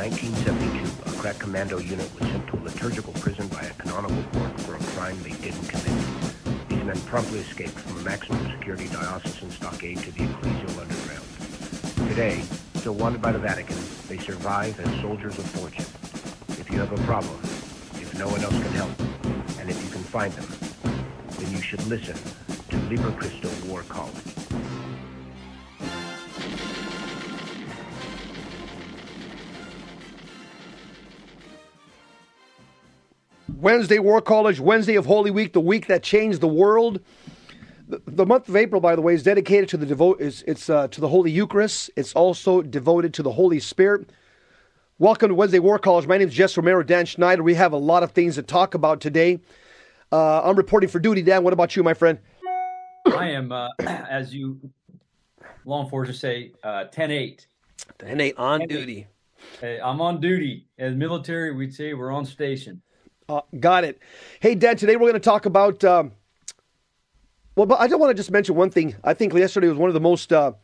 1972, a crack commando unit was sent to a liturgical prison by a canonical court for a crime they didn't commit. These men promptly escaped from a maximum security diocesan stockade to the ecclesial underground. Today, still wanted by the Vatican, they survive as soldiers of fortune. If you have a problem, if no one else can help, and if you can find them, then you should listen to Liber Christo War College. Wednesday War College, Wednesday of Holy Week, the week that changed the world. The, the month of April, by the way, is dedicated to the devote. Is it's uh, to the Holy Eucharist. It's also devoted to the Holy Spirit. Welcome to Wednesday War College. My name is Jess Romero, Dan Schneider. We have a lot of things to talk about today. Uh, I'm reporting for duty, Dan. What about you, my friend? I am, uh, as you law enforcement say, uh, 10-8. 10-8 on 10-8. duty. Hey, I'm on duty. As military, we'd say we're on station. Uh, got it. Hey, Dan, today we're going to talk about. Um, well, but I don't want to just mention one thing. I think yesterday was one of the most uh,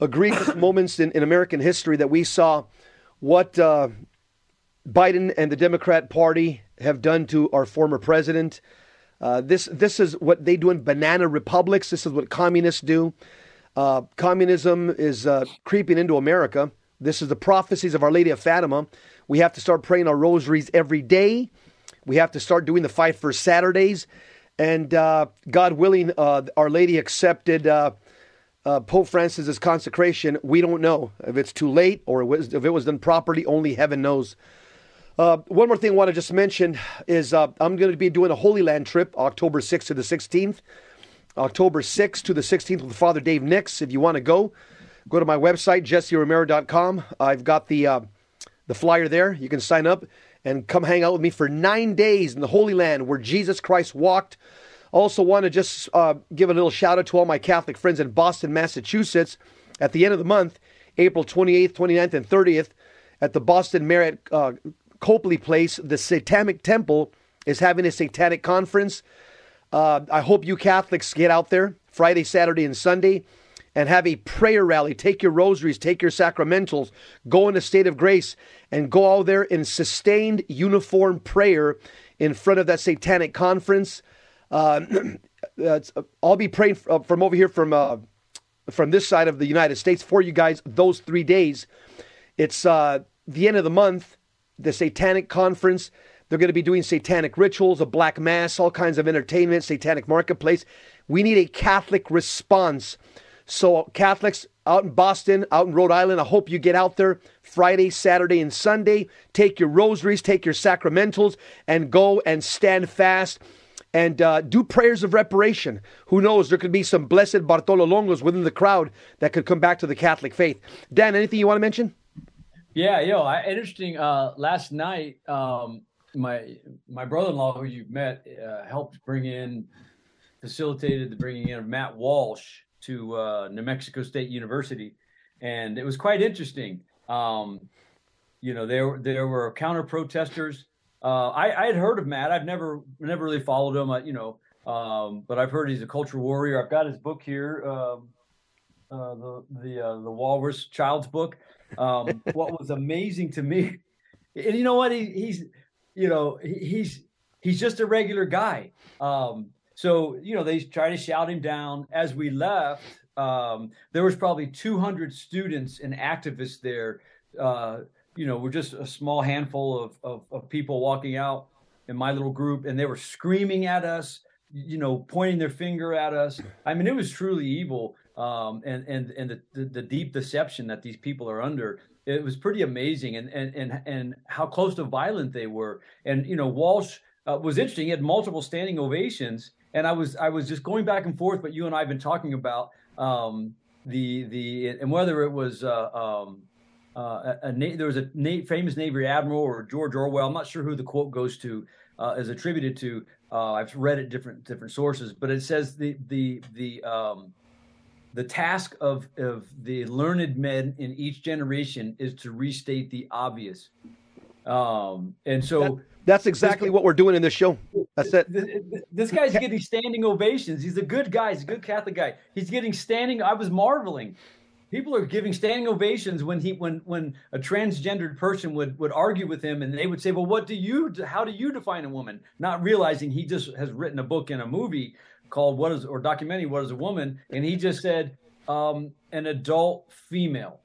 egregious moments in, in American history that we saw what uh, Biden and the Democrat Party have done to our former president. Uh, this this is what they do in banana republics. This is what communists do. Uh, communism is uh, creeping into America. This is the prophecies of Our Lady of Fatima. We have to start praying our rosaries every day. We have to start doing the five first Saturdays. And uh, God willing, uh, Our Lady accepted uh, uh Pope Francis's consecration. We don't know if it's too late or if it was done properly. Only heaven knows. Uh, one more thing I want to just mention is uh, I'm going to be doing a Holy Land trip October 6th to the 16th. October 6th to the 16th with Father Dave Nix. If you want to go, go to my website, jesseromero.com. I've got the, the flyer there. You can sign up and come hang out with me for nine days in the Holy Land where Jesus Christ walked. Also, want to just uh, give a little shout out to all my Catholic friends in Boston, Massachusetts. At the end of the month, April 28th, 29th, and 30th, at the Boston Marriott uh, Copley Place, the Satanic Temple is having a satanic conference. Uh, I hope you Catholics get out there Friday, Saturday, and Sunday and have a prayer rally. Take your rosaries, take your sacramentals, go in a state of grace, and go out there in sustained uniform prayer in front of that satanic conference. Uh, I'll be praying uh, from over here from uh, from this side of the United States for you guys those three days. It's uh, the end of the month, the satanic conference. They're going to be doing satanic rituals, a black mass, all kinds of entertainment, satanic marketplace. We need a Catholic response so, Catholics out in Boston, out in Rhode Island, I hope you get out there Friday, Saturday, and Sunday. Take your rosaries, take your sacramentals, and go and stand fast and uh, do prayers of reparation. Who knows? There could be some blessed Bartolo Longos within the crowd that could come back to the Catholic faith. Dan, anything you want to mention? Yeah, yo, I, interesting. Uh, last night, um, my my brother-in-law, who you've met, uh, helped bring in, facilitated the bringing in of Matt Walsh to uh, New Mexico State University, and it was quite interesting. Um, you know, there there were counter protesters. Uh, I, I had heard of Matt. I've never never really followed him. I, you know, um, but I've heard he's a cultural warrior. I've got his book here, um, uh, the the uh, the Walrus Child's book. Um, what was amazing to me, and you know what, he, he's you know he, he's he's just a regular guy. Um, so, you know, they try to shout him down. As we left, um, there was probably 200 students and activists there. Uh, you know, we're just a small handful of, of, of people walking out in my little group, and they were screaming at us, you know, pointing their finger at us. I mean, it was truly evil, um, and and and the, the, the deep deception that these people are under. It was pretty amazing, and and and and how close to violent they were. And you know, Walsh uh, was interesting. He had multiple standing ovations, and I was I was just going back and forth. But you and I have been talking about um, the the and whether it was uh, um, uh, a, a, there was a na- famous Navy admiral or George Orwell. I'm not sure who the quote goes to uh, is attributed to. Uh, I've read it different different sources, but it says the the the um, the task of of the learned men in each generation is to restate the obvious. Um, and so that, that's exactly what we're doing in this show. That's it. This guy's getting standing ovations. He's a good guy. He's a good Catholic guy. He's getting standing. I was marveling. people are giving standing ovations when he when when a transgendered person would would argue with him and they would say well what do you how do you define a woman not realizing he just has written a book and a movie called what is or documentary what is a woman and he just said um, an adult female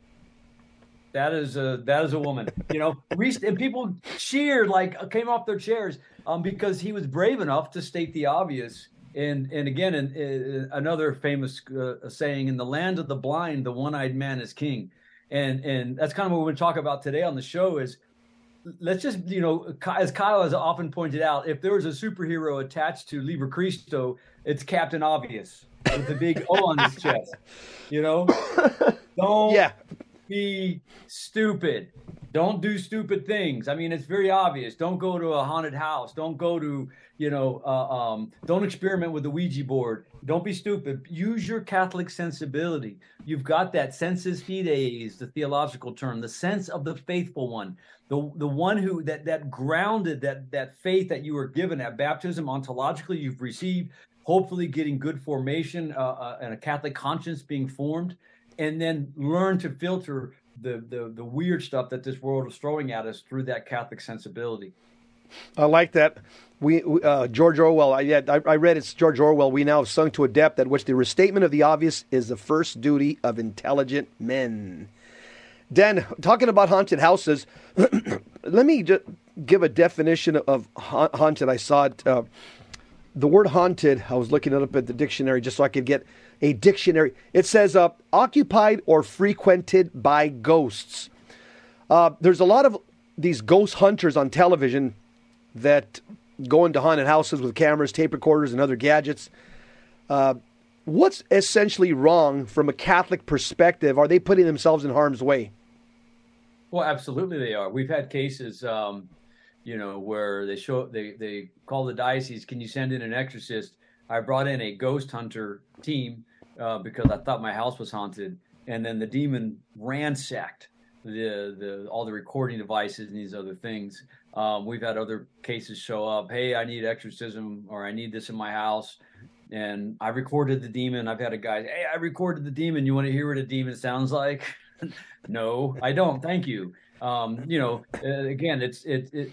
that is a that is a woman you know and people cheered like came off their chairs um, because he was brave enough to state the obvious and and again, in, in another famous uh, saying: "In the land of the blind, the one-eyed man is king." And and that's kind of what we're going to talk about today on the show. Is let's just you know, as Kyle has often pointed out, if there was a superhero attached to Liber Christo, it's Captain Obvious with the big O on his chest. You know, don't yeah. be stupid. Don't do stupid things. I mean, it's very obvious. Don't go to a haunted house. Don't go to, you know, uh, um, don't experiment with the Ouija board. Don't be stupid. Use your Catholic sensibility. You've got that sensus fidei is the theological term, the sense of the faithful one, the the one who that that grounded that that faith that you were given at baptism ontologically you've received, hopefully getting good formation uh, uh, and a Catholic conscience being formed, and then learn to filter the, the the weird stuff that this world is throwing at us through that Catholic sensibility. I like that. We uh, George Orwell. I, I, I read it's George Orwell. We now have sunk to a depth at which the restatement of the obvious is the first duty of intelligent men. Dan, talking about haunted houses, let me just give a definition of ha- haunted. I saw it. Uh, the word haunted. I was looking it up at the dictionary just so I could get a dictionary. It says uh, occupied or frequented by ghosts. Uh, there's a lot of these ghost hunters on television that go into haunted houses with cameras, tape recorders, and other gadgets. Uh, what's essentially wrong from a Catholic perspective? Are they putting themselves in harm's way? Well, absolutely they are. We've had cases, um, you know, where they show they they call the diocese, "Can you send in an exorcist?" I brought in a ghost hunter team uh, because I thought my house was haunted, and then the demon ransacked the the all the recording devices and these other things. Um, we've had other cases show up. Hey, I need exorcism, or I need this in my house, and I recorded the demon. I've had a guy, hey, I recorded the demon. You want to hear what a demon sounds like? no, I don't. Thank you. Um, you know, again, it's it, it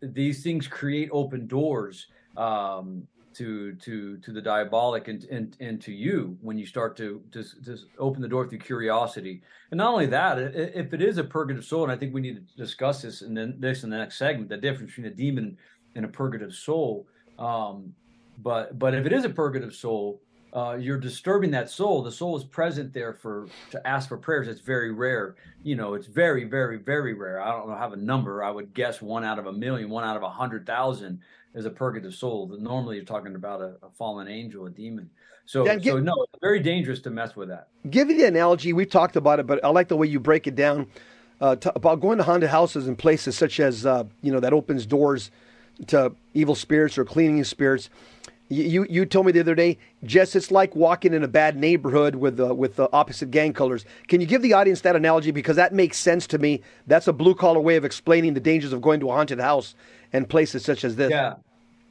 these things create open doors. Um, to to to the diabolic and and, and to you when you start to just just open the door through curiosity. And not only that if it is a purgative soul and i think we need to discuss this in the, this in the next segment the difference between a demon and a purgative soul um, but but if it is a purgative soul uh, you're disturbing that soul. The soul is present there for to ask for prayers. It's very rare. You know it's very very very rare. I don't know have a number. I would guess one out of a million one out of a hundred thousand is a purgative soul. That Normally, you're talking about a, a fallen angel, a demon. So, Dan, give, so no, it's very dangerous to mess with that. Give you the analogy. We've talked about it, but I like the way you break it down uh, about going to haunted houses and places such as uh, you know that opens doors to evil spirits or cleaning spirits. You, you told me the other day, Jess, it's like walking in a bad neighborhood with uh, with the opposite gang colors. Can you give the audience that analogy because that makes sense to me? That's a blue collar way of explaining the dangers of going to a haunted house and places such as this. Yeah,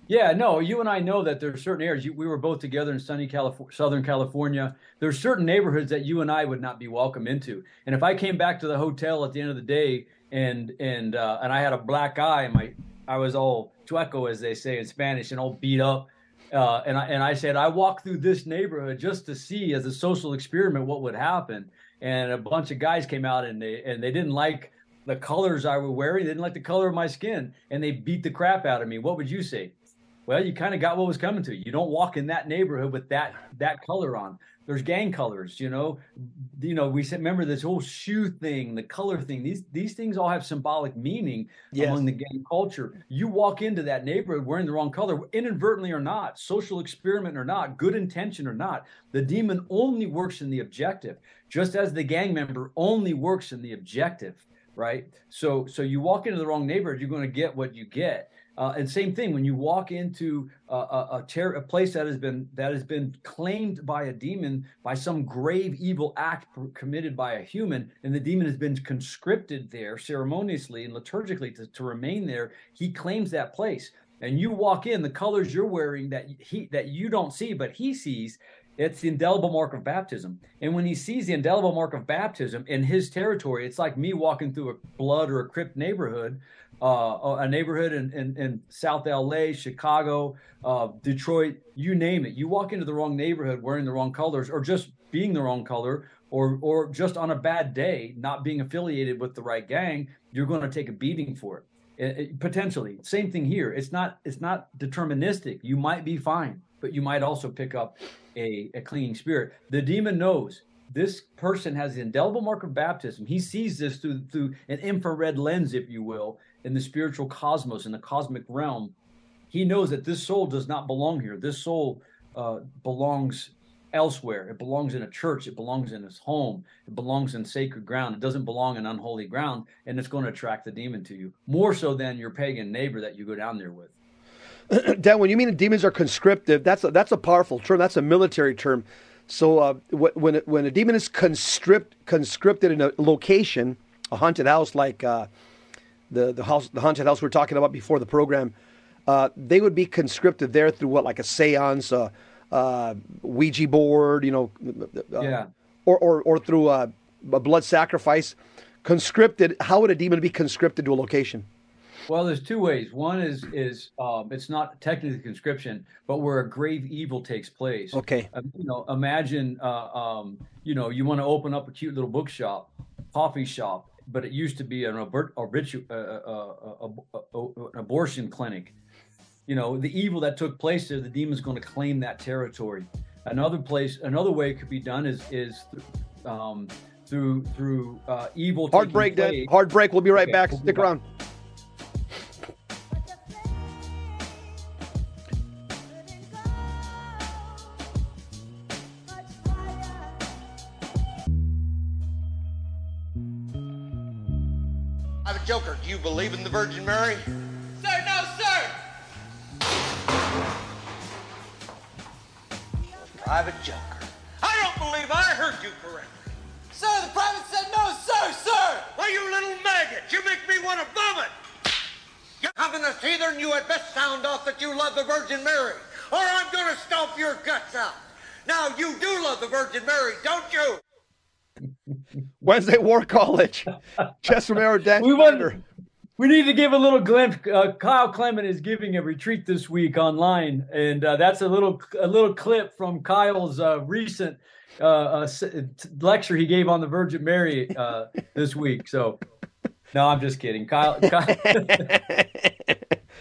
yeah, no, you and I know that there are certain areas. You, we were both together in sunny California, Southern California. There's certain neighborhoods that you and I would not be welcome into. And if I came back to the hotel at the end of the day and and uh, and I had a black eye my I was all chueco as they say in Spanish and all beat up, uh, and I and I said I walked through this neighborhood just to see as a social experiment what would happen. And a bunch of guys came out and they and they didn't like the colors I were wearing. They didn't like the color of my skin, and they beat the crap out of me. What would you say? Well, you kind of got what was coming to you. You don't walk in that neighborhood with that that color on. There's gang colors, you know. You know, we said remember this whole shoe thing, the color thing. These these things all have symbolic meaning yes. among the gang culture. You walk into that neighborhood wearing the wrong color, inadvertently or not, social experiment or not, good intention or not. The demon only works in the objective, just as the gang member only works in the objective, right? So so you walk into the wrong neighborhood, you're going to get what you get. Uh, and same thing when you walk into a, a, a, ter- a, place that has been that has been claimed by a demon by some grave evil act committed by a human, and the demon has been conscripted there ceremoniously and liturgically to, to remain there. He claims that place, and you walk in the colors you're wearing that he that you don't see, but he sees. It's the indelible mark of baptism. And when he sees the indelible mark of baptism in his territory, it's like me walking through a blood or a crypt neighborhood, uh, a neighborhood in, in, in, South LA, Chicago, uh, Detroit, you name it. You walk into the wrong neighborhood wearing the wrong colors or just being the wrong color or, or just on a bad day, not being affiliated with the right gang, you're going to take a beating for it. It, it, potentially same thing here it's not it's not deterministic you might be fine but you might also pick up a, a clinging spirit. The demon knows this person has the indelible mark of baptism. He sees this through through an infrared lens, if you will, in the spiritual cosmos, in the cosmic realm. He knows that this soul does not belong here. This soul uh, belongs elsewhere. It belongs in a church. It belongs in his home. It belongs in sacred ground. It doesn't belong in unholy ground, and it's going to attract the demon to you more so than your pagan neighbor that you go down there with. Dan, when you mean demons are conscriptive, that's a, that's a powerful term. That's a military term. So uh, when when a demon is conscript conscripted in a location, a haunted house like uh, the the house the haunted house we are talking about before the program, uh, they would be conscripted there through what like a séance, a uh, Ouija board, you know, uh, yeah, or or or through a, a blood sacrifice. Conscripted. How would a demon be conscripted to a location? Well, there's two ways. One is is um, it's not technically conscription, but where a grave evil takes place. Okay. Um, you know, imagine uh, um, you know you want to open up a cute little bookshop, coffee shop, but it used to be an, abort- uh, uh, uh, an abortion clinic. You know, the evil that took place there, the demon's going to claim that territory. Another place, another way it could be done is is um, through through uh, evil. Hard break, Dan. Hard break. We'll be right okay. back. We'll Stick around. Believe in the Virgin Mary? Sir, no, sir! Private Joker. I don't believe I heard you correctly. Sir, the private said no, sir, sir! Why, you little maggot, you make me want to vomit! You communist heathen, you had best sound off that you love the Virgin Mary, or I'm gonna stomp your guts out. Now, you do love the Virgin Mary, don't you? Wednesday War College. Jess Romero, Dan we, want, we need to give a little glimpse. Uh, Kyle Clement is giving a retreat this week online, and uh, that's a little a little clip from Kyle's uh, recent uh, uh, lecture he gave on the Virgin Mary uh, this week. So, no, I'm just kidding. Kyle, Kyle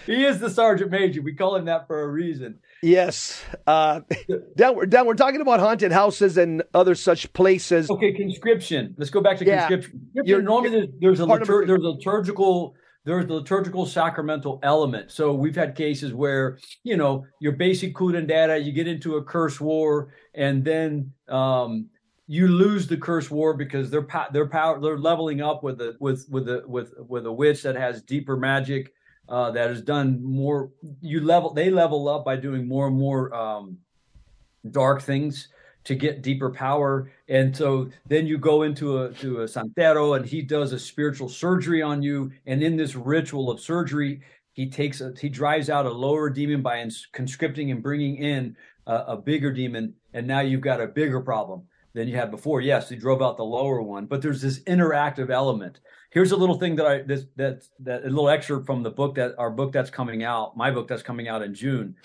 he is the sergeant major. We call him that for a reason. Yes. Uh, Dan, Dan, we're talking about haunted houses and other such places. Okay, conscription. Let's go back to yeah. conscription. You're, normally, there's, there's a litur- there's a liturgical there's the liturgical sacramental element. So we've had cases where you know your basic Kudan data, you get into a curse war, and then um, you lose the curse war because they're they're power they're leveling up with the with with the with with a witch that has deeper magic uh, that has done more. You level, they level up by doing more and more um, dark things to get deeper power. And so then you go into a to a santero, and he does a spiritual surgery on you. And in this ritual of surgery, he takes a, he drives out a lower demon by conscripting and bringing in a, a bigger demon. And now you've got a bigger problem than you had before. Yes, he drove out the lower one, but there's this interactive element here's a little thing that I this that that a little excerpt from the book that our book that's coming out, my book that's coming out in June.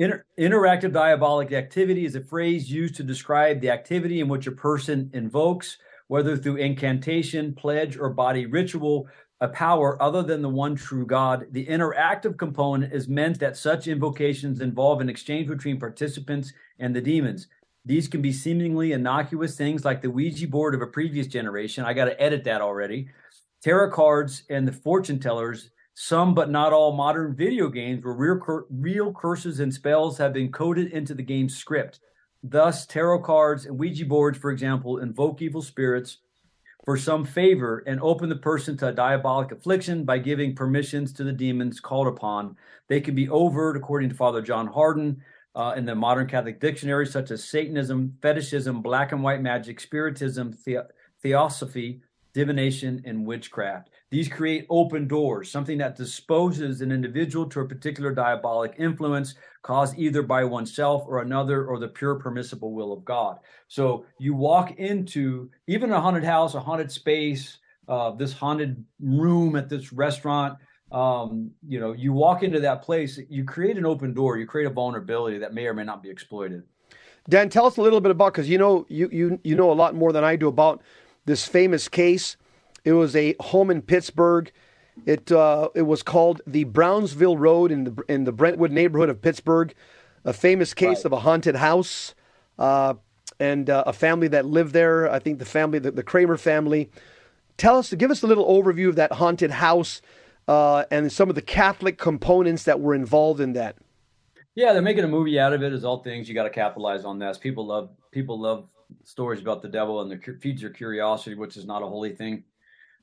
Inter- interactive diabolic activity is a phrase used to describe the activity in which a person invokes, whether through incantation, pledge, or body ritual, a power other than the one true God. The interactive component is meant that such invocations involve an exchange between participants and the demons. These can be seemingly innocuous things like the Ouija board of a previous generation. I got to edit that already tarot cards and the fortune tellers, some but not all modern video games where real, real curses and spells have been coded into the game's script. Thus, tarot cards and Ouija boards, for example, invoke evil spirits for some favor and open the person to a diabolic affliction by giving permissions to the demons called upon. They can be overt, according to Father John Hardon, uh, in the modern Catholic dictionary, such as Satanism, fetishism, black and white magic, spiritism, the- theosophy, divination, and witchcraft. These create open doors, something that disposes an individual to a particular diabolic influence caused either by oneself or another or the pure permissible will of God. So you walk into even a haunted house, a haunted space, uh, this haunted room at this restaurant. Um, you know, you walk into that place, you create an open door, you create a vulnerability that may or may not be exploited. Dan, tell us a little bit about because you know you you you know a lot more than I do about this famous case. It was a home in Pittsburgh. It uh, it was called the Brownsville Road in the in the Brentwood neighborhood of Pittsburgh. A famous case right. of a haunted house uh, and uh, a family that lived there. I think the family, the, the, Cranmer family. Tell us, give us a little overview of that haunted house uh, and some of the Catholic components that were involved in that. Yeah, they're making a movie out of it. As all things, you got to capitalize on this. People love people love stories about the devil and it feeds your curiosity, which is not a holy thing.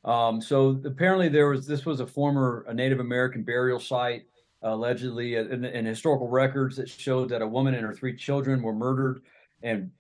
Um, so apparently there was this was a former a Native American burial site, allegedly in, in, historical records that showed that a woman and her three children were murdered and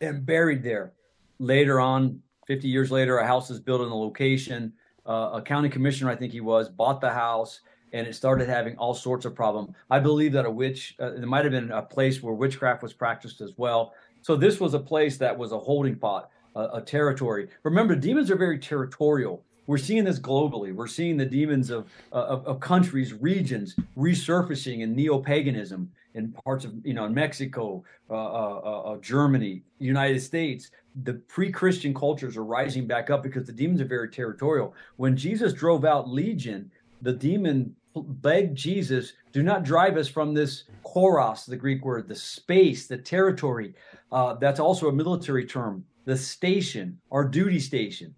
and buried there. Later on, 50 years later, a house is built in the location. Uh, a county commissioner, I think he was, bought the house and it started having all sorts of problem. I believe that a witch, uh, might have been a place where witchcraft was practiced as well. So this was a place that was a holding pot, a, a territory. Remember, demons are very territorial. We're seeing this globally. We're seeing the demons of, uh, of, of countries, regions resurfacing in neo-paganism in parts of you know Mexico, uh, uh, uh, Germany, United States. The pre-Christian cultures are rising back up because the demons are very territorial. When Jesus drove out Legion, the demon begged Jesus, do not drive us from this koros, the Greek word, the space, the territory. Uh, that's also a military term, the station, our duty station.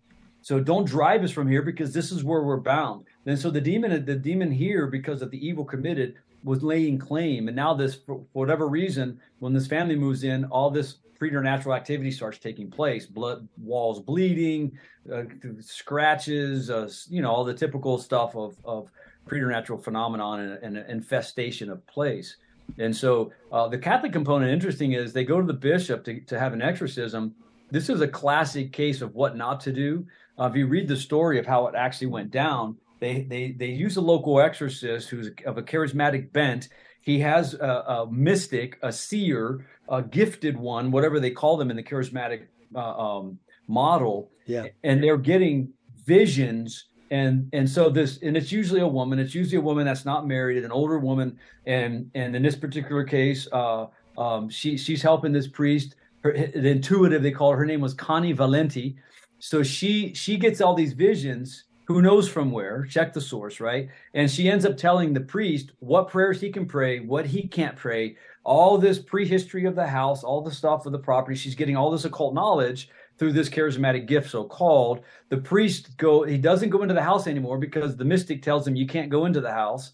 So don't drive us from here because this is where we're bound. And so the demon, the demon here, because of the evil committed, was laying claim. And now this, for whatever reason, when this family moves in, all this preternatural activity starts taking place. Blood walls bleeding, uh, scratches, uh, you know, all the typical stuff of of preternatural phenomenon and, and infestation of place. And so uh, the Catholic component, interesting, is they go to the bishop to, to have an exorcism. This is a classic case of what not to do. Uh, if you read the story of how it actually went down, they they they use a local exorcist who's of a charismatic bent. He has a, a mystic, a seer, a gifted one, whatever they call them in the charismatic uh, um, model. Yeah, and they're getting visions. And and so this and it's usually a woman. It's usually a woman that's not married an older woman. And and in this particular case uh um she she's helping this priest. Her, the intuitive they call her. Her name was connie valenti so she she gets all these visions who knows from where check the source right and she ends up telling the priest what prayers he can pray what he can't pray all this prehistory of the house all the stuff of the property she's getting all this occult knowledge through this charismatic gift, so called. The priest go he doesn't go into the house anymore because the mystic tells him you can't go into the house.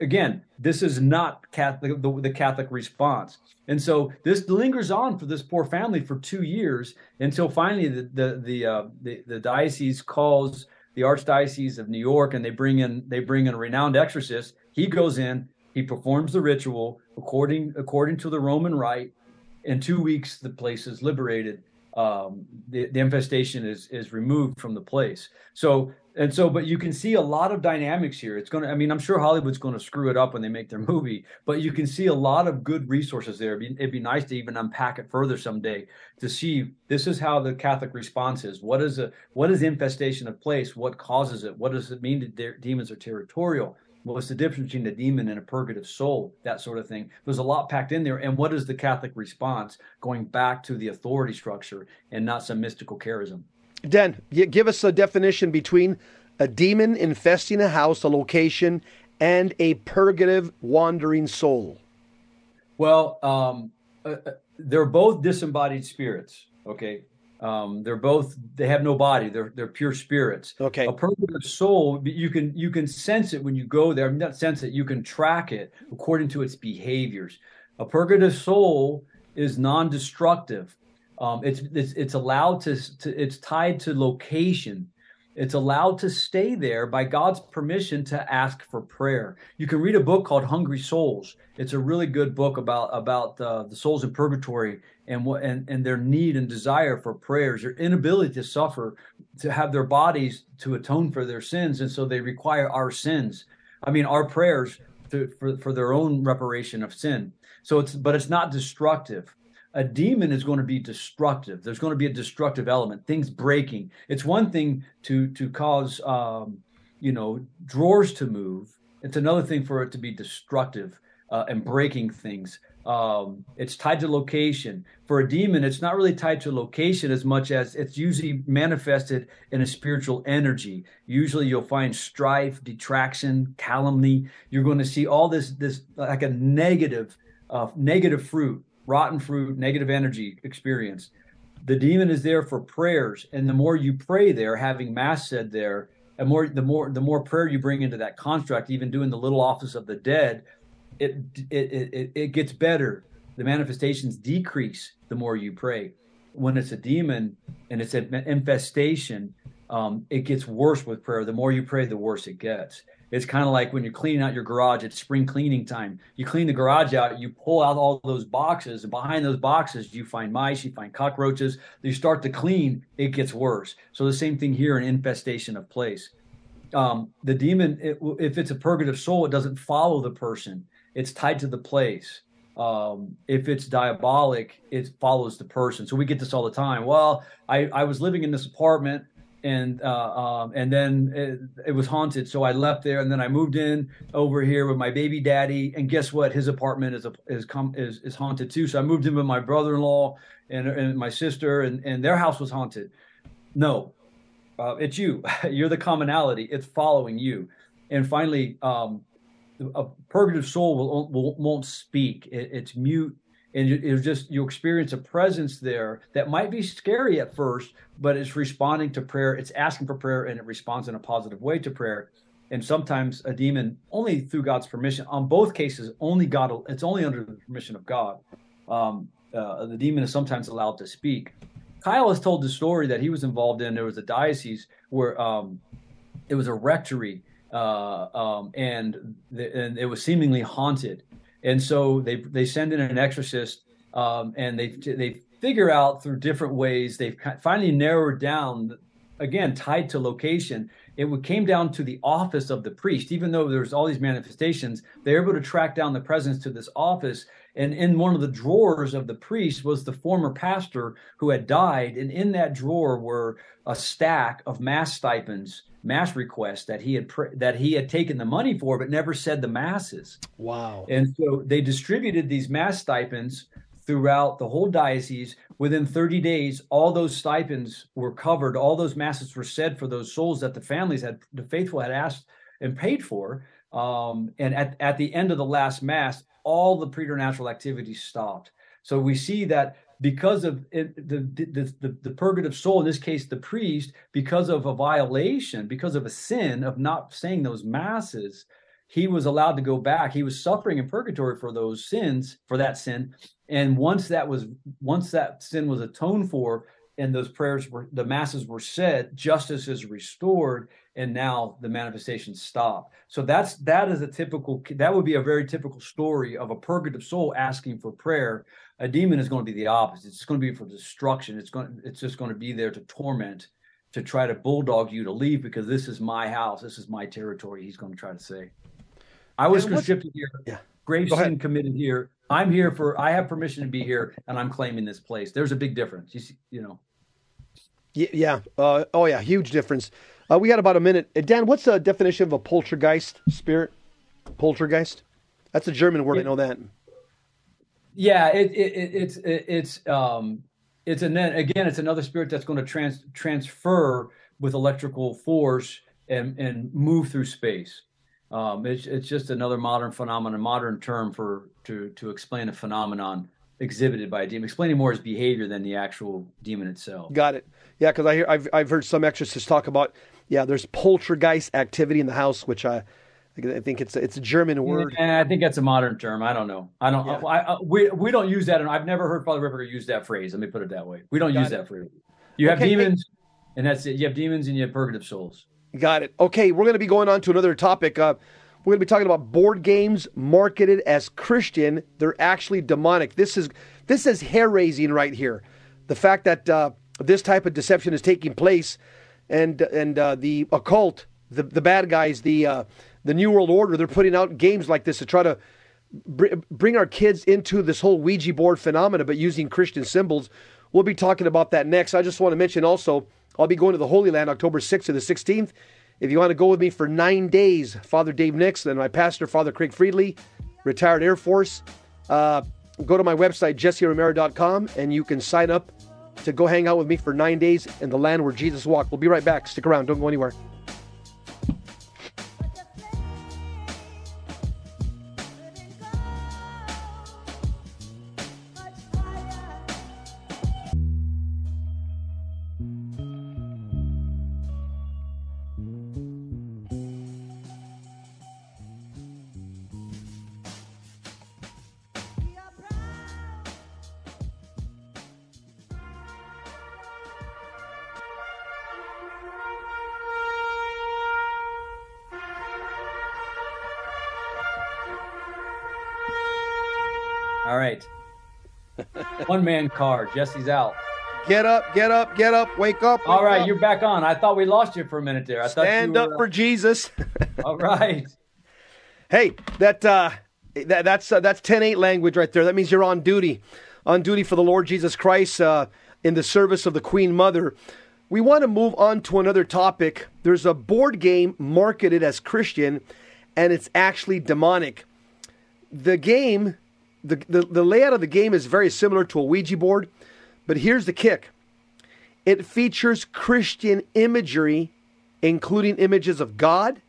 Again, this is not Catholic, the, the Catholic response, and so this lingers on for this poor family for two years until finally the the the, uh, the, the diocese calls the archdiocese of New York and they bring in they bring in a renowned exorcist. He goes in, he performs the ritual according according to the Roman rite. In two weeks, the place is liberated um, the, the infestation is is removed from the place. So and so, but you can see a lot of dynamics here. It's to, I mean, I'm sure Hollywood's to screw it up when they make their movie, but you can see a lot of good resources there. It'd be, it'd be nice to even unpack it further someday to see this is how the Catholic response is. What is a, what is infestation of place? What causes it? What does it mean that de- demons are territorial? What's the difference between a demon and a purgative soul? That sort of thing. There's a lot packed in there. And what is the Catholic response going back to the authority structure and not some mystical charism? Dan, give us a definition between a demon infesting a house, a location, and a purgative wandering soul. Well, um, uh, uh they're both disembodied spirits. Okay, um, they're both they have no body. They're they're pure spirits. Okay. A purgative soul, you can you can sense it when you go there. Not sense it, you can track it according to its behaviors. A purgative soul is non-destructive. Um, it's, it's it's allowed to, to it's tied to location. It's allowed to stay there by God's permission to ask for prayer. You can read a book called Hungry Souls. It's a really good book about about uh, the souls in purgatory and what and, and their need and desire for prayers, their inability to suffer to have their bodies to atone for their sins, and so they require our sins. I mean, our prayers to, for for their own reparation of sin. So it's but it's not destructive. A demon is going to be destructive. There's going to be a destructive element, things breaking. It's one thing to to cause um, you know drawers to move. It's another thing for it to be destructive uh, and breaking things. Um, it's tied to location. For a demon, it's not really tied to location as much as it's usually manifested in a spiritual energy. Usually, you'll find strife, detraction, calumny. You're going to see all this this like a negative, uh, negative fruit, rotten fruit, negative energy experience. The demon is there for prayers, and the more you pray there, having mass said there, and more the more the more prayer you bring into that construct, even doing the little office of the dead, it, it it it gets better. The manifestations decrease the more you pray. When it's a demon and it's an infestation, um, it gets worse with prayer. The more you pray, the worse it gets. It's kind of like when you're cleaning out your garage. It's spring cleaning time. You clean the garage out. You pull out all those boxes, and behind those boxes, you find mice. You find cockroaches. You start to clean. It gets worse. So the same thing here: an infestation of place. Um, the demon, it, if it's a purgative soul, it doesn't follow the person it's tied to the place. Um, if it's diabolic, it follows the person. So we get this all the time. Well, I, I was living in this apartment and uh, um, and then it, it, was haunted. So I left there, and then I moved in over here with my baby daddy. And guess what? His apartment is a, is com- is is haunted too. So I moved in with my brother-in-law and and my sister, and and their house was haunted. No, uh, it's you. You're the commonality. It's following you. And finally, um, a purgative soul will, will won't speak. It, it's mute, and it's just you experience a presence there that might be scary at first, but it's responding to prayer. It's asking for prayer, and it responds in a positive way to prayer. And sometimes a demon, only through God's permission. On both cases, only God. It's only under the permission of God. Um, uh, the demon is sometimes allowed to speak. Kyle has told the story that he was involved in. There was a diocese where um, it was a rectory uh, um, and, the, and it was seemingly haunted. And so they they send in an exorcist, um, and they they figure out through different ways. They've finally narrowed down, again tied to location. It came down to the office of the priest. Even though there's all these manifestations, they were able to track down the presence to this office. And in one of the drawers of the priest was the former pastor who had died. And in that drawer were a stack of mass stipends mass requests that he had pr- that he had taken the money for, but never said the masses. Wow! And so they distributed these mass stipends throughout the whole diocese. Within 30 days, all those stipends were covered. All those masses were said for those souls that the families had, the faithful had asked and paid for. Um, and at, at the end of the last mass, all the preternatural activities stopped. So we see that because of it, the, the, the, the, purgative soul, in this case, the priest, because of a violation, because of a sin of not saying those masses, he was allowed to go back. He was suffering in purgatory for those sins, for that sin. And once that was, once that sin was atoned for, and those prayers were, the masses were said, justice is restored, and now the manifestations stop. So that's that is a typical. That would be a very typical story of a purgative soul asking for prayer a demon is going to be the opposite. It's going to be for destruction. It's going. It's just going to be there to torment, to try to bulldog you to leave because this is my house. This is my territory. He's going to try to say. I was conscripted here. Yeah. Grave sin committed here. I'm here for. I have permission to be here, and I'm claiming this place. There's a big difference. You see, you know. Yeah. Uh, oh yeah. Huge difference. Uh, we got about a minute. Uh, Dan, what's the definition of a poltergeist spirit? Poltergeist. That's a German word. It, I know that. Yeah, it, it, it's it, it's um it's and then again it's another spirit that's going to trans transfer with electrical force and and move through space. Um, it's it's just another modern phenomenon, modern term for to to explain a phenomenon exhibited by a demon, explaining more his behavior than the actual demon itself. Got it. Yeah, because I hear I've I've heard some exorcists talk about yeah, there's poltergeist activity in the house, which I I think it's a, it's a German word. Yeah, I think that's a modern term. I don't know. I don't. Yeah. I, I, we we don't use that, and I've never heard Father Ripperger use that phrase. Let me put it that way. We don't Got use it. that phrase. You have okay. demons, and that's it. You have demons, and you have purgative souls. Got it. Okay, we're going to be going on to another topic. Uh, we're going to be talking about board games marketed as Christian. They're actually demonic. This is this is hair raising right here. The fact that uh, this type of deception is taking place and and uh, the occult, the the bad guys, the uh, the New World Order. They're putting out games like this to try to br- bring our kids into this whole Ouija board phenomena, but using Christian symbols. We'll be talking about that next. I just want to mention also, I'll be going to the Holy Land October 6th to the 16th. If you want to go with me for nine days, Father Dave Nix and my pastor, Father Craig Friedley, retired Air Force, uh, go to my website, jesseromero.com, and you can sign up to go hang out with me for nine days in the land where Jesus walked. We'll be right back. Stick around. Don't go anywhere. All right. One man car. Jesse's out. Get up, get up, get up, wake up. All wake right, up. you're back on. I thought we lost you for a minute there. I Stand thought up you were, for Jesus. All right. hey, that uh, that that's uh, that's 10-8 language right there. That means you're on duty, on duty for the Lord Jesus Christ uh, in the service of the Queen Mother. We want to move on to another topic. There's a board game marketed as Christian, and it's actually demonic. The game, the, the, the layout of the game is very similar to a Ouija board, but here's the kick it features Christian imagery, including images of God,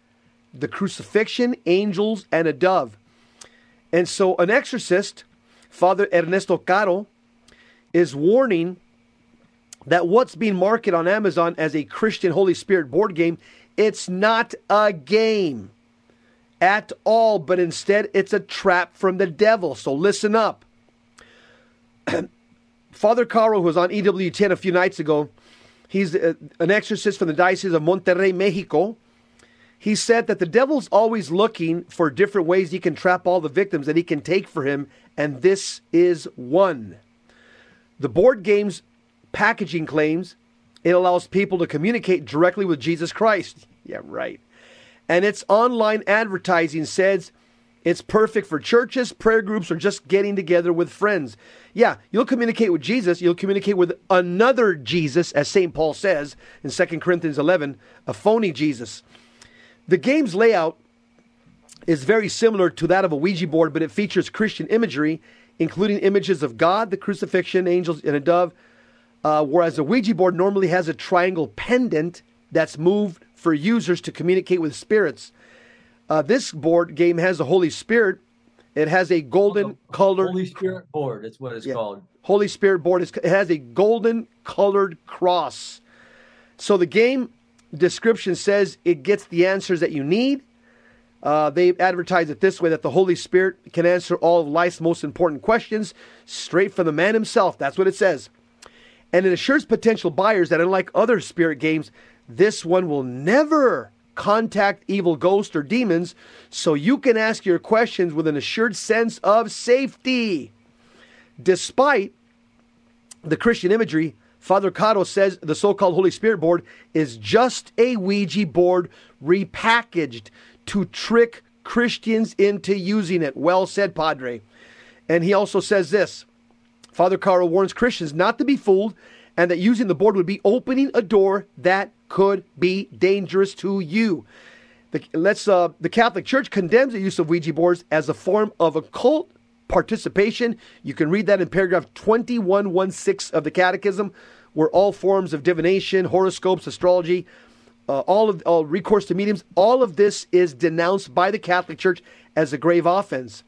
the crucifixion, angels, and a dove. And so, an exorcist, Father Ernesto Caro, is warning that what's being marketed on Amazon as a Christian Holy Spirit board game, it's not a game at all, but instead it's a trap from the devil. So listen up. Father Caro, who was on EWTN a few nights ago, he's uh, an exorcist from the Diocese of Monterrey, Mexico. He said that the devil's always looking for different ways he can trap all the victims that he can take for him, and this is one. The board game's packaging claims it allows people to communicate directly with Jesus Christ. Yeah, right. And its online advertising says it's perfect for churches, prayer groups, or just getting together with friends. Yeah, you'll communicate with Jesus. You'll communicate with another Jesus, as St. Paul says in 2 Corinthians 11, a phony Jesus. The game's layout is very similar to that of a Ouija board, but it features Christian imagery, including images of God, the crucifixion, angels, and a dove. Uh, whereas a Ouija board normally has a triangle pendant that's moved for users to communicate with spirits. Uh, this board game has the Holy Spirit. It has a golden colored Holy Spirit board. That's what it's Yeah. called. Holy Spirit board. It's- It has a golden colored cross. So the game description says it gets the answers that you need. Uh, they advertise it this way that the Holy Spirit can answer all of life's most important questions straight from the man himself. That's what it says. And it assures potential buyers that unlike other spirit games, this one will never contact evil ghosts or demons, so you can ask your questions with an assured sense of safety. Despite the Christian imagery, Father Caro says the so called Holy Spirit board is just a Ouija board repackaged to trick Christians into using it. Well said, Padre. And he also says this Father Caro warns Christians not to be fooled and that using the board would be opening a door that could be dangerous to you. The, let's, uh, the Catholic Church condemns the use of Ouija boards as a form of occult participation. You can read that in paragraph 2116 of the Catechism, where all forms of divination, horoscopes, astrology, uh, all of all recourse to mediums, all of this is denounced by the Catholic Church as a grave offense.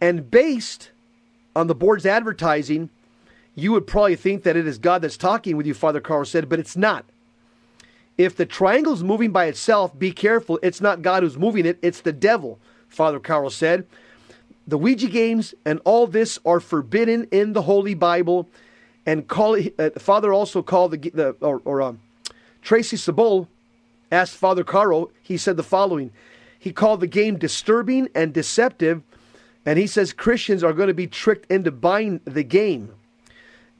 And based on the board's advertising, you would probably think that it is God that's talking with you, Father Caro said, but it's not. If the triangle's moving by itself, be careful. It's not God who's moving it, it's the devil, Father Caro said. The Ouija games and all this are forbidden in the Holy Bible. And call it, uh, Father also called the, the or, or um, Tracy Sabol asked Father Caro, he said the following. He called the game disturbing and deceptive, and he says Christians are going to be tricked into buying the game.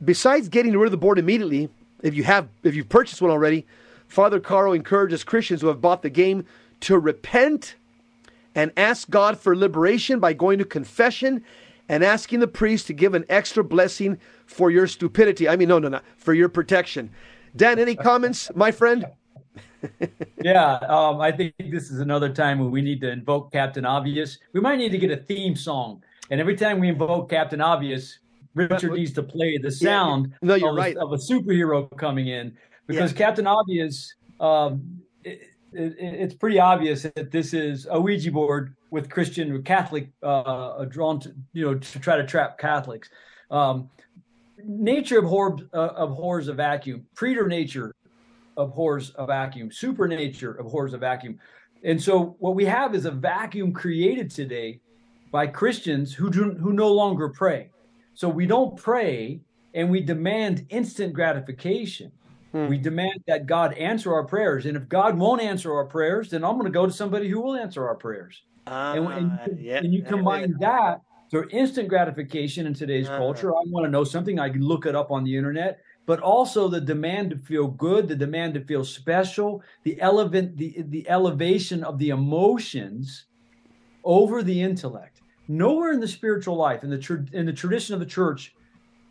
Besides getting rid of the board immediately, if you have if you've purchased one already, Father Caro encourages Christians who have bought the game to repent and ask God for liberation by going to confession and asking the priest to give an extra blessing for your stupidity. I mean, no, no, no, for your protection. Dan, any comments, my friend? yeah, um, I think this is another time when we need to invoke Captain Obvious. We might need to get a theme song, and every time we invoke Captain Obvious, Richard needs to play the sound yeah, no, you're of, right. a, of a superhero coming in because yeah. Captain Obvious. Um, it, it, it's pretty obvious that this is a Ouija board with Christian or Catholic uh, drawn to you know to try to trap Catholics. Um, nature abhors uh, abhors a vacuum. Preternature abhors a vacuum. Supernature abhors a vacuum. And so what we have is a vacuum created today by Christians who do, who no longer pray. So we don't pray and we demand instant gratification. Hmm. We demand that God answer our prayers. And if God won't answer our prayers, then I'm going to go to somebody who will answer our prayers. Uh, and, and, ah, yeah. and, you combine that to instant gratification in today's uh, culture. I want to know something, I can look it up on the internet. But also the demand to feel good, the demand to feel special, the elevate, the, the elevation of the emotions over the intellect. Nowhere in the spiritual life, in the in the tradition of the church,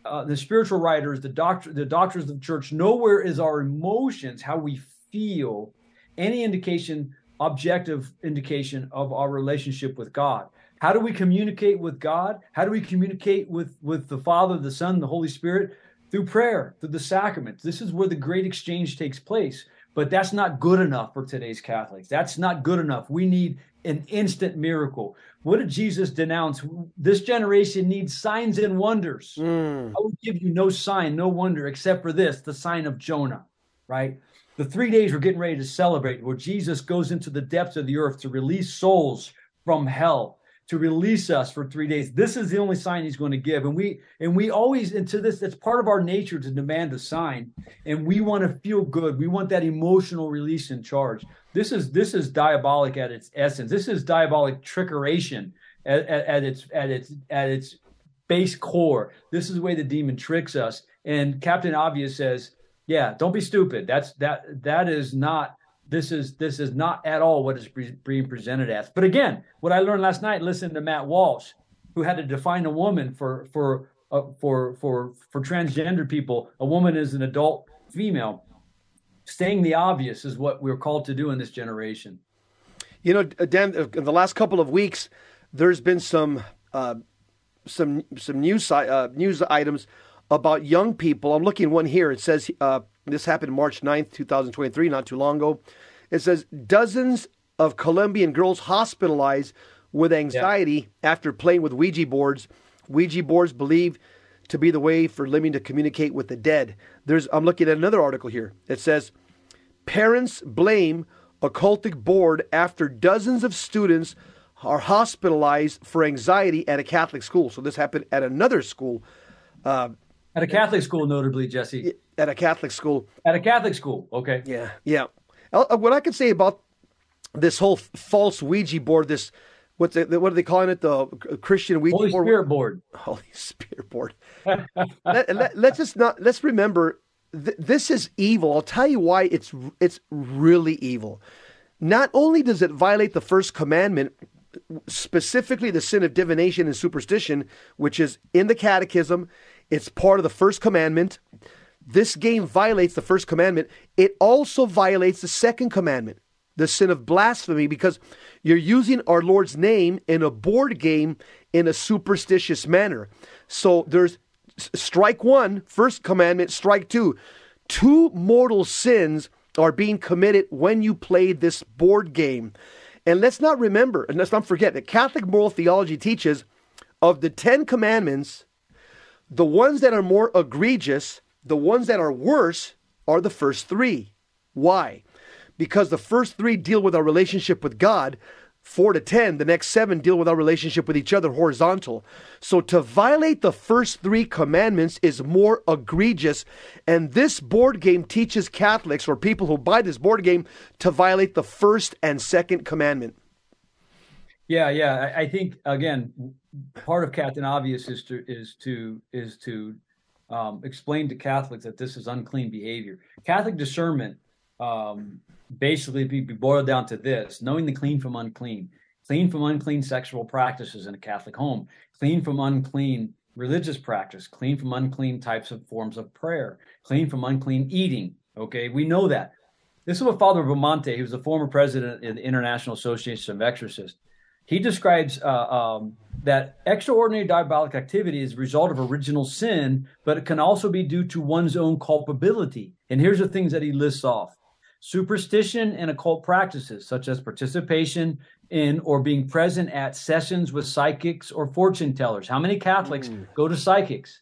uh, the spiritual writers, the doctor, the doctors of the church, nowhere is our emotions, how we feel, any indication, objective indication of our relationship with God. How do we communicate with God? How do we communicate with with the Father, the Son, the Holy Spirit? Through prayer, through the sacraments. This is where the great exchange takes place. But that's not good enough for today's Catholics. That's not good enough. We need an instant miracle. What did Jesus denounce? This generation needs signs and wonders. Mm. I will give you no sign, no wonder, except for this the sign of Jonah, right? The three days we're getting ready to celebrate, where Jesus goes into the depths of the earth to release souls from hell to release us for three days. This is the only sign he's going to give. And we and we always into this, it's part of our nature to demand a sign. And we want to feel good. We want that emotional release and charge. This is this is diabolic at its essence. This is diabolic trickeration at, at, at its at its at its base core. This is the way the demon tricks us. And Captain Obvious says, Yeah, don't be stupid. That's that that is not this is this is not at all what is being presented as. But again, what I learned last night, listening to Matt Walsh, who had to define a woman for for uh, for for for transgender people. A woman is an adult female. Staying the obvious is what we're called to do in this generation. You know, Dan, in the last couple of weeks, there's been some uh, some some news uh, news items about young people. I'm looking one here. It says uh, this happened March 9th, 2023, not too long ago. It says dozens of Colombian girls hospitalized with anxiety yeah. after playing with Ouija boards. Ouija boards believed to be the way for living to communicate with the dead. There's I'm looking at another article here. It says parents blame occultic board after dozens of students are hospitalized for anxiety at a Catholic school. So this happened at another school. Uh, at a Catholic school, notably, Jesse. At a Catholic school. At a Catholic school. Okay. Yeah. Yeah. Uh, what I can say about this whole false Ouija board, this what's the, what are they calling it? The Christian Ouija board. Holy board? Spirit board. Holy Spirit board. let, let, just not let's remember th- this is evil. I'll tell you why it's it's really evil. Not only does it violate the first commandment, specifically the sin of divination and superstition, which is in the Catechism, it's part of the first commandment this game violates the first commandment. It also violates the second commandment, the sin of blasphemy, because you're using our Lord's name in a board game in a superstitious manner. So there's strike one, first commandment, strike two. Two mortal sins are being committed when you play this board game. And let's not remember, and let's not forget that Catholic moral theology teaches of the Ten Commandments, the ones that are more egregious the ones that are worse are the first three. Why? Because the first three deal with our relationship with God. Four to ten, the next seven deal with our relationship with each other horizontal. So to violate the first three commandments is more egregious. And this board game teaches Catholics or people who buy this board game to violate the first and second commandment. Yeah, yeah. I, think again, part of Captain Obvious is to is to is to um, explain to Catholics that this is unclean behavior. Catholic discernment um, basically be, be boiled down to this: knowing the clean from unclean, clean from unclean sexual practices in a Catholic home, clean from unclean religious practice, clean from unclean types of forms of prayer, clean from unclean eating. Okay, we know that. This is what Father Bamonte, he was the former president of the International Association of Exorcists. He describes uh, um, that extraordinary diabolic activity is a result of original sin, but it can also be due to one's own culpability. And here's the things that he lists off superstition and occult practices, such as participation in or being present at sessions with psychics or fortune tellers. How many Catholics mm. go to psychics?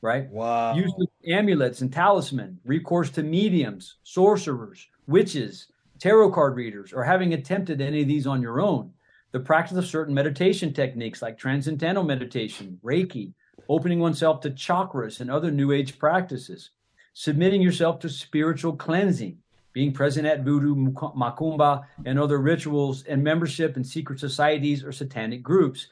Right? Wow. Use amulets and talisman, recourse to mediums, sorcerers, witches, tarot card readers, or having attempted any of these on your own the practice of certain meditation techniques like transcendental meditation, Reiki, opening oneself to chakras and other New Age practices, submitting yourself to spiritual cleansing, being present at voodoo, macumba, and other rituals, and membership in secret societies or satanic groups.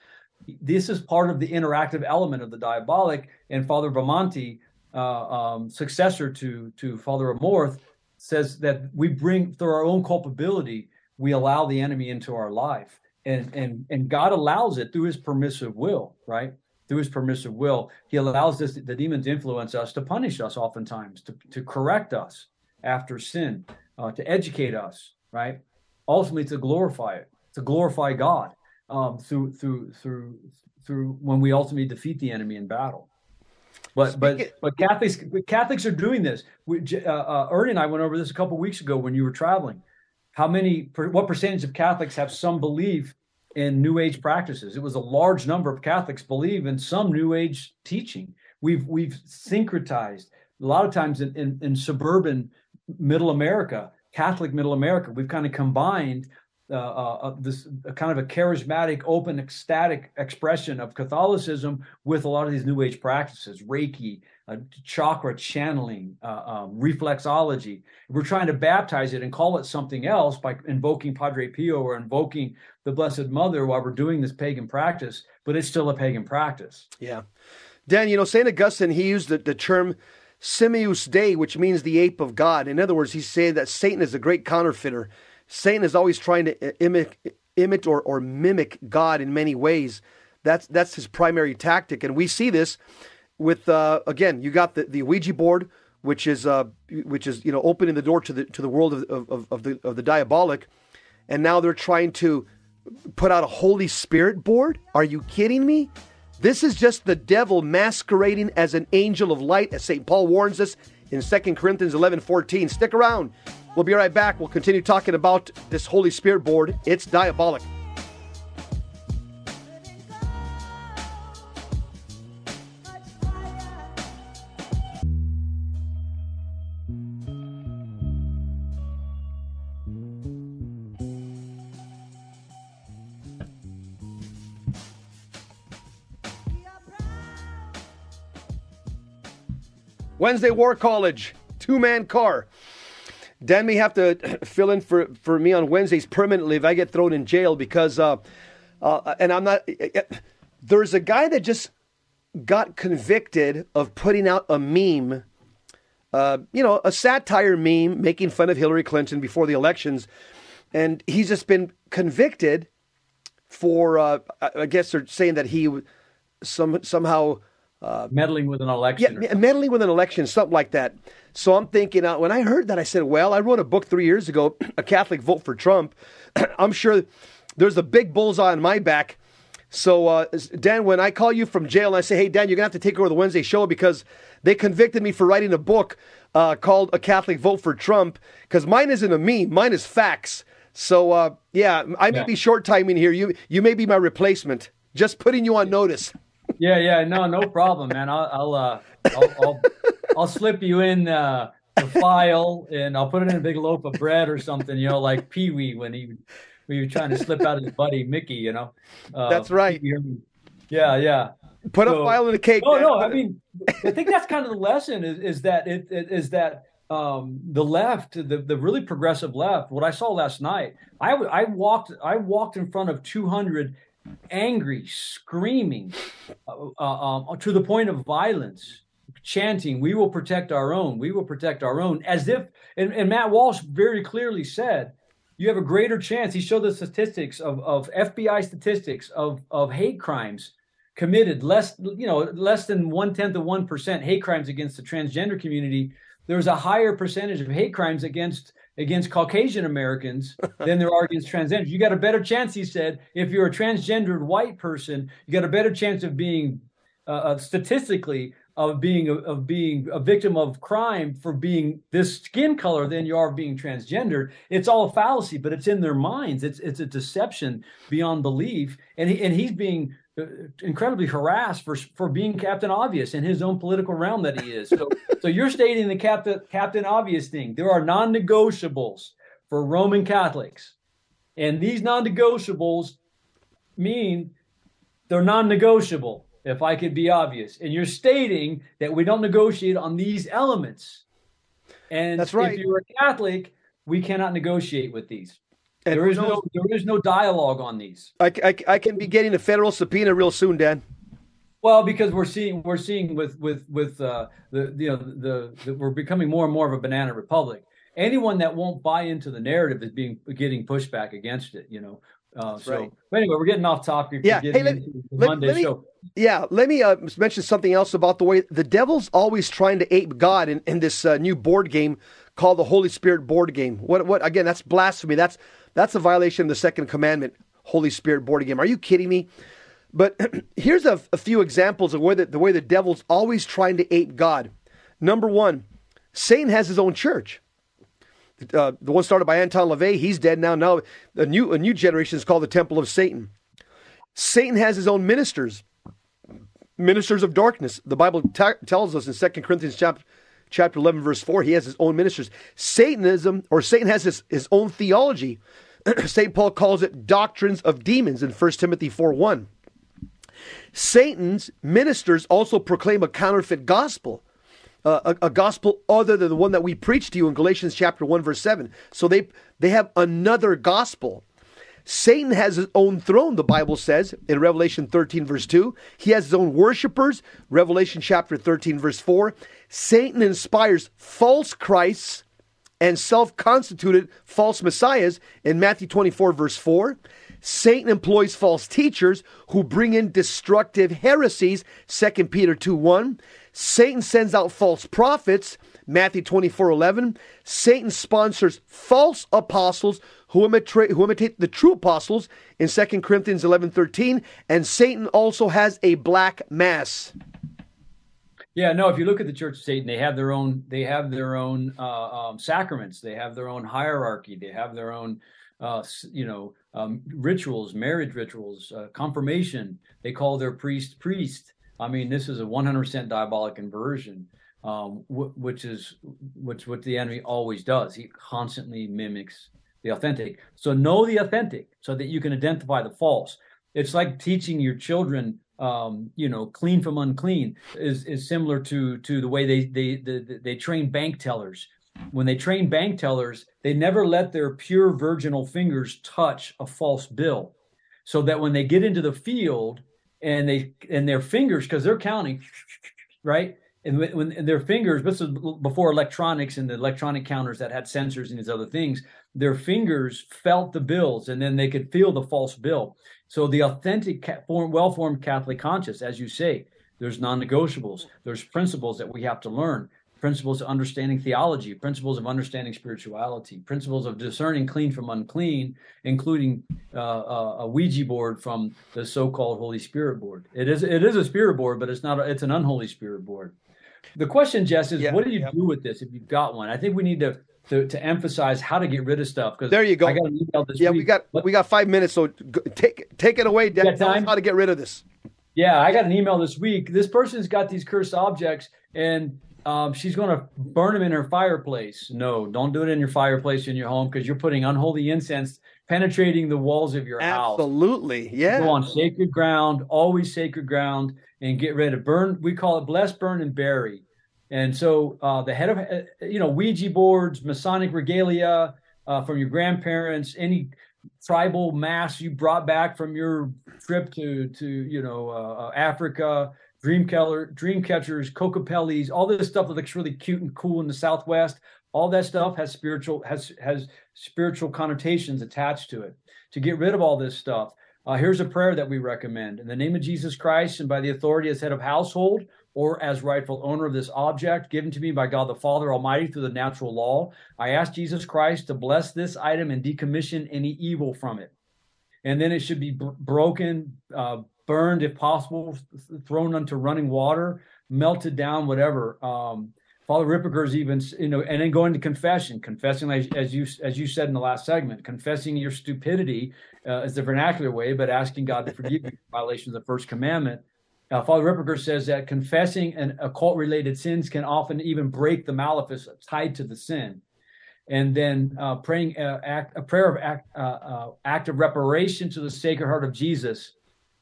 This is part of the interactive element of the diabolic. And Father Bamonte, uh, um, successor to, to Father Amorth, says that we bring, through our own culpability, we allow the enemy into our life and and and God allows it through His permissive will, right? Through His permissive will, He allows this the demons influence us to punish us, oftentimes to to correct us after sin, uh, to educate us, right? Ultimately, to glorify it, to glorify God um, through through through through when we ultimately defeat the enemy in battle. But but but Catholics Catholics are doing this. We, uh, uh, Ernie and I went over this a couple weeks ago when you were traveling how many what percentage of catholics have some belief in new age practices? It was a large number of catholics believe in some new age teaching. We've we've syncretized a lot of times in, in, in suburban middle america catholic middle america. We've kind of combined uh, uh, uh this kind of a charismatic, open, ecstatic expression of Catholicism with a lot of these New Age practices, Reiki, uh, chakra channeling, um, reflexology. We're trying to baptize it and call it something else by invoking Padre Pio or invoking the Blessed Mother while we're doing this pagan practice, but it's still a pagan practice. Yeah. Dan, you know, St. Augustine, he used the, the term Simius Dei, which means the ape of God. In other words, he's saying that Satan is a great counterfeiter. Satan is always trying to imitate, imitate or, or mimic God in many ways. That's that's his primary tactic, and we see this with uh, again, you got the, the Ouija board, which is uh, which is you know opening the door to the to the world of, of, of the of the diabolic, and now they're trying to put out a Holy Spirit board. Are you kidding me? This is just the devil masquerading as an angel of light, as St. Paul warns us in 2 Corinthians 11 14. Stick around. We'll be right back. We'll continue talking about this Holy Spirit board. It's diabolic. Wednesday War College, two man car. Dan may have to fill in for, for me on Wednesdays permanently if I get thrown in jail because, uh, uh, and I'm not, there's a guy that just got convicted of putting out a meme, uh, you know, a satire meme making fun of Hillary Clinton before the elections. And he's just been convicted for, uh, I guess they're saying that he some, somehow uh, meddling with an election. Yeah, meddling with an election, something like that. So I'm thinking, uh, when I heard that, I said, well, I wrote a book three years ago, A Catholic Vote for Trump. I'm sure there's a big bullseye on my back. So, uh, Dan, when I call you from jail and I say, hey, Dan, you're going to have to take over the Wednesday show because they convicted me for writing a book uh, called A Catholic Vote for Trump, because mine isn't a meme, mine is facts. So, uh, yeah, I may yeah. be short timing here. You, you may be my replacement. Just putting you on notice yeah, yeah, no, no problem, man. I'll, I'll, uh, I'll, I'll, I'll slip you in uh, the file, and I'll put it in a big loaf of bread or something. You know, like Pee Wee when he when he was trying to slip out his buddy Mickey. You know, uh, that's right. Yeah, yeah. Put so, a file in a cake. No, man. no. I mean, I think that's kind of the lesson is, is that it, it is that um, the left, the, the really progressive left. What I saw last night, I I walked I walked in front of 200 angry, screaming, uh, uh, um, to the point of violence, chanting, "We will protect our own. We will protect our own," as if, and, and Matt Walsh very clearly said, you have a greater chance. He showed the statistics of, of FBI statistics of, of hate crimes committed less, you know, less than one tenth of one percent hate crimes against the transgender community. There's a higher percentage of hate crimes against against Caucasian Americans than there are against transgenders. You got a better chance, he said, if you're a transgendered white person, you got a better chance of being uh, uh statistically of being a, of being a victim of crime for being this skin color than you are being transgendered. It's all a fallacy, but it's in their minds. It's it's a deception beyond belief, and he, and he's being Uh, incredibly harassed for for being Captain Obvious in his own political realm that he is. So so you're stating the Captain Captain Obvious thing. There are non-negotiables for Roman Catholics, and these non-negotiables mean they're non-negotiable if I could be obvious. And you're stating that we don't negotiate on these elements. And that's right. If you're a Catholic, we cannot negotiate with these. And there is no there is no dialogue on these. I, I, I can be getting a federal subpoena real soon, Dan. Well, because we're seeing we're seeing with with with uh, the you know the, the we're becoming more and more of a banana republic. Anyone that won't buy into the narrative is being getting pushback against it. You know, uh, so right. anyway, we're getting off topic. Yeah, hey, let, let, let me, show. Yeah, let me uh, mention something else about the way the devil's always trying to ape God in, in this uh, new board game called the Holy Spirit board game. What? What? Again, that's blasphemy. That's that's a violation of the second commandment. Holy Spirit board game. Are you kidding me? But here's a, a, few examples of where the, the way the devil's always trying to ape God. Number one, Satan has his own church. Uh, the one started by Anton LaVey, he's dead now. Now a new a new generation is called the Temple of Satan. Satan has his own ministers, ministers of darkness. The Bible t- tells us in 2 Corinthians chapter chapter 11 verse 4 he has his own ministers satanism or satan has his, his own theology st paul calls it doctrines of demons in 1 timothy 4 1 satan's ministers also proclaim a counterfeit gospel uh, a, a, gospel other than the one that we preach to you in Galatians chapter 1 verse 7. So they they have another gospel. Satan has his own throne, the Bible says in Revelation 13 verse 2. He has his own worshipers, Revelation chapter 13 verse 4. Satan inspires false Christs and self-constituted false messiahs in Matthew 24 verse 4. Satan employs false teachers who bring in destructive heresies, 2 Peter 2 1. Satan sends out false prophets, Matthew 24 11. Satan sponsors false apostles who imitate, who imitate the true apostles in 2 Corinthians 11 13. And Satan also has a black mass. Yeah, no. If you look at the Church of Satan, they have their own. They have their own uh, um, sacraments. They have their own hierarchy. They have their own, uh, you know, um, rituals, marriage rituals, uh, confirmation. They call their priest priest. I mean, this is a 100% diabolic inversion, um, which is which what the enemy always does. He constantly mimics the authentic. So know the authentic so that you can identify the false. It's like teaching your children, um, you know, clean from unclean is is similar to to the way they they they, they train bank tellers. When they train bank tellers, they never let their pure virginal fingers touch a false bill, so that when they get into the field and they and their fingers because they're counting, right? And when, and their fingers, this was before electronics and the electronic counters that had sensors and these other things, their fingers felt the bills and then they could feel the false bill. So the authentic, well-formed Catholic conscience, as you say, there's non-negotiables, there's principles that we have to learn principles of understanding theology, principles of understanding spirituality, principles of discerning clean from unclean, including uh, uh a Ouija board from the so-called Holy Spirit board. It is it is a spirit board, but it's not. A, it's an unholy spirit board. The question, Jess, is yeah, what do you yeah. do with this if you've got one? I think we need to. To, to emphasize how to get rid of stuff because there you go. I got an email this yeah, week. we got we got five minutes, so take take it away. Tell us how to get rid of this. Yeah, I got an email this week. This person's got these cursed objects, and um, she's going to burn them in her fireplace. No, don't do it in your fireplace in your home because you're putting unholy incense penetrating the walls of your Absolutely. house. Absolutely, yeah. Go on sacred ground, always sacred ground, and get rid of burn. We call it bless, burn, and bury. And so uh, the head of uh, you know Ouija boards, Masonic regalia uh, from your grandparents, any tribal mass you brought back from your trip to to you know uh, uh Africa dream killer, dream catchers, Kokopellis, all this stuff that looks really cute and cool in the Southwest. All that stuff has spiritual has has spiritual connotations attached to it. To get rid of all this stuff, uh, here's a prayer that we recommend in the name of Jesus Christ and by the authority as head of household or as rightful owner of this object given to me by God the Father Almighty through the natural law. I ask Jesus Christ to bless this item and decommission any evil from it. And then it should be b- broken, uh, burned if possible, thrown into running water, melted down, whatever. Um, Father Ripperger's even, you know, and then going to confession, confessing as, as you as you said in the last segment, confessing your stupidity uh, is the vernacular way, but asking God to forgive you violations of the first commandment. Uh, Father Ripperger says that confessing and occult related sins can often even break the malefice tied to the sin. And then uh, praying uh, act, a prayer of act, uh, uh, act of reparation to the Sacred Heart of Jesus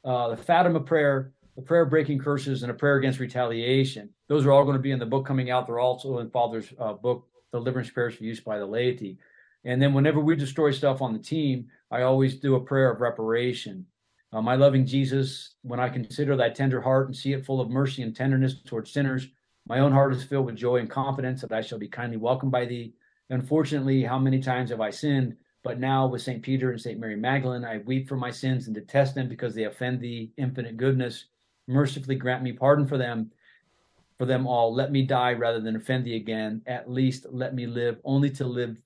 the Fatima prayer, the prayer breaking curses, and a prayer against retaliation. Those are all going to be in the book coming out. They're also in Father's book, Deliverance Prayers for Use by the Laity. And then whenever we destroy stuff on the team, I always do a prayer of reparation. Uh, my loving Jesus, when I consider thy tender heart and see it full of mercy and tenderness towards sinners, my own heart is filled with joy and confidence that I shall be kindly welcomed by thee. Unfortunately, how many times have I sinned? But now with St. Peter and St. Mary Magdalene, I weep for my sins and detest them because they offend thee, infinite goodness. Mercifully grant me pardon for them, for them all. Let me die rather than offend thee again. At least let me live, only to live,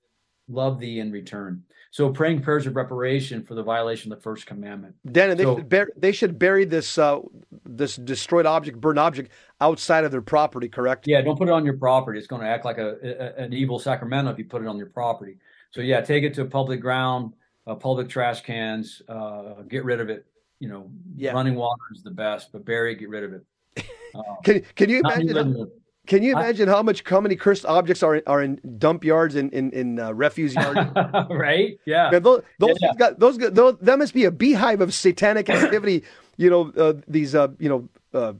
love thee in return. So praying prayers of reparation for the violation of the first commandment. Dan, they, So- should bury, they should bury this uh, this destroyed object, burned object, outside of their property. Correct? Yeah, don't put it on your property. It's going to act like a, a- an evil Sacramento if you put it on your property. So yeah, take it to a public ground, uh, public trash cans. Uh, get rid of it. You know, Yeah. running water is the best, but bury it, get rid of it. Uh, Can Can you imagine? Even How, the- can you I- imagine how much how many cursed objects are are in dump yards and in in uh, refuse yards? right? Yeah. Man, those those, Yeah. got, those those that must be a beehive of satanic activity. you know uh, these uh, you know uh,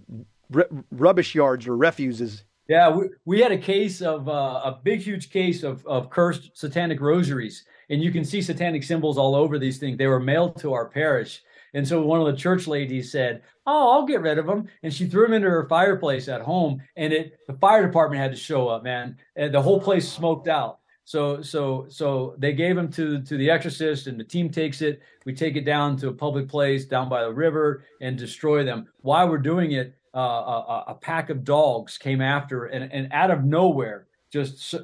r- rubbish yards or refuses. Yeah, we, we had a case of uh, a big, huge case of, of cursed satanic rosaries, and you can see satanic symbols all over these things. They were mailed to our parish, and so one of the church ladies said, "Oh, I'll get rid of them," and she threw them into her fireplace at home, and it the fire department had to show up, man, and the whole place smoked out. So so so they gave them to to the exorcist, and the team takes it. We take it down to a public place down by the river and destroy them. While we're doing it, uh, a, a- pack of dogs came after and, and out of nowhere just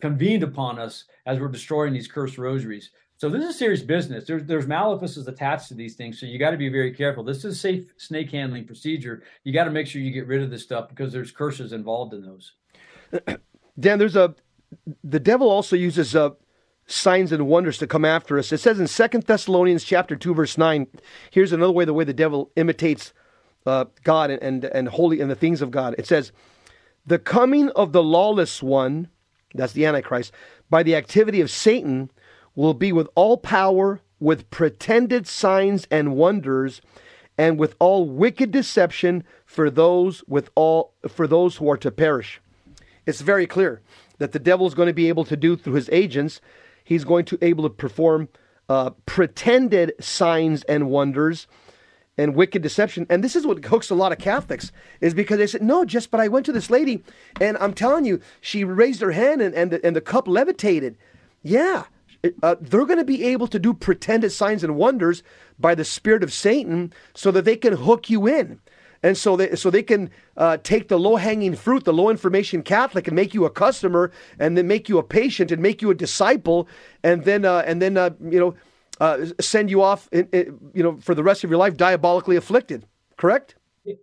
convened upon us as we're destroying these cursed rosaries. So this is serious business. There's there's malefices attached to these things, so you got to be very careful. This is a safe snake handling procedure. You got to make sure you get rid of this stuff because there's curses involved in those. Dan, there's a the devil also uses uh, signs and wonders to come after us. It says in Second Thessalonians chapter two verse nine. Here's another way the way the devil imitates uh, God and, and and holy and the things of God. It says, "The coming of the lawless one, that's the Antichrist, by the activity of Satan, will be with all power, with pretended signs and wonders." And with all wicked deception for those with all for those who are to perish. It's very clear that the devil is going to be able to do through his agents. He's going to able to perform uh, pretended signs and wonders and wicked deception. And this is what hooks a lot of catholics is because they said no just but i went to this lady and i'm telling you she raised her hand and, and, the, and the cup levitated. Yeah uh, they're going to be able to do pretended signs and wonders by the spirit of satan so that they can hook you in and so they so they can uh, take the low hanging fruit, the low information Catholic, and make you a customer, and then make you a patient, and make you a disciple, and then uh, and then uh, you know uh, send you off, in, in- you know, for the rest of your life diabolically afflicted. Correct?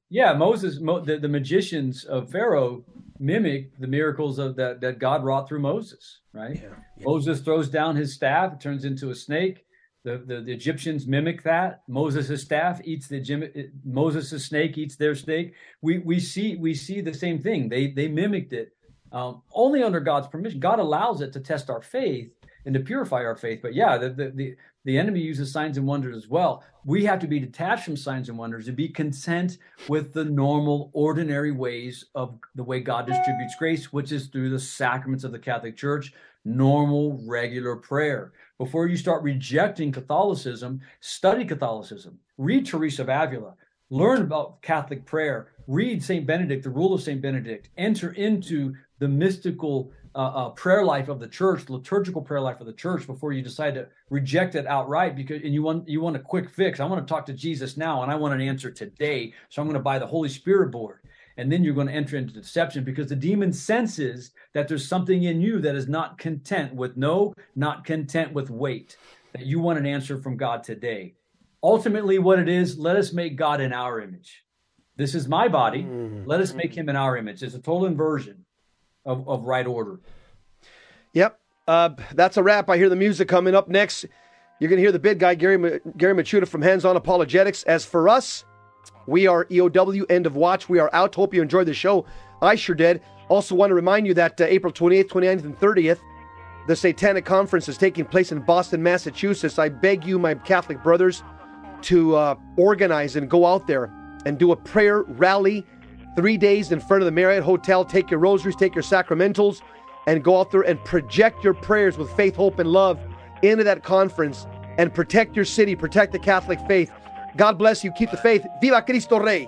Yeah, Moses, Mo, the, the magicians of Pharaoh mimic the miracles of that that God wrought through Moses. Right? Moses throws down his staff; it turns into a snake. The, the, the Egyptians mimic that. Moses' staff eats the Moses' snake eats their snake. We we see we see the same thing. They they mimicked it um, only under God's permission. God allows it to test our faith and to purify our faith. But yeah, the, the the the enemy uses signs and wonders as well. We have to be detached from signs and wonders and be content with the normal, ordinary ways of the way God distributes grace, which is through the sacraments of the Catholic Church, normal, regular prayer. Before you start rejecting Catholicism, study Catholicism. Read Teresa of Avila. Learn about Catholic prayer. read Saint Benedict, the rule of Saint Benedict, enter into the mystical uh, uh, prayer life of the church, liturgical prayer life of the church, before you decide to reject it outright. Because and you want you want a quick fix. I want to talk to Jesus now, and I want an answer today. So I'm going to buy the Holy Spirit board, and then you're going to enter into deception because the demon senses that there's something in you that is not content with no, not content with wait. That you want an answer from God today. Ultimately, what it is, let us make God in our image. This is my body. Mm-hmm. Let us make him in our image. It's a total inversion of, of right order. Yep. Uh, that's a wrap. I hear the music coming up next. You're going to hear the big guy, Gary, Gary Michuta from Hands On Apologetics. As for us, we are EOW, end of watch. We are out. Hope you enjoyed the show. I sure did. Also, want to remind you that uh, April 28th, 29th, and 30th, the Satanic Conference is taking place in Boston, Massachusetts. I beg you, my Catholic brothers, to uh, organize and go out there and do a prayer rally three days in front of the Marriott Hotel. Take your rosaries, take your sacramentals, and go out there and project your prayers with faith, hope, and love into that conference and protect your city, protect the Catholic faith. God bless you. Keep the faith. Viva Cristo Rey.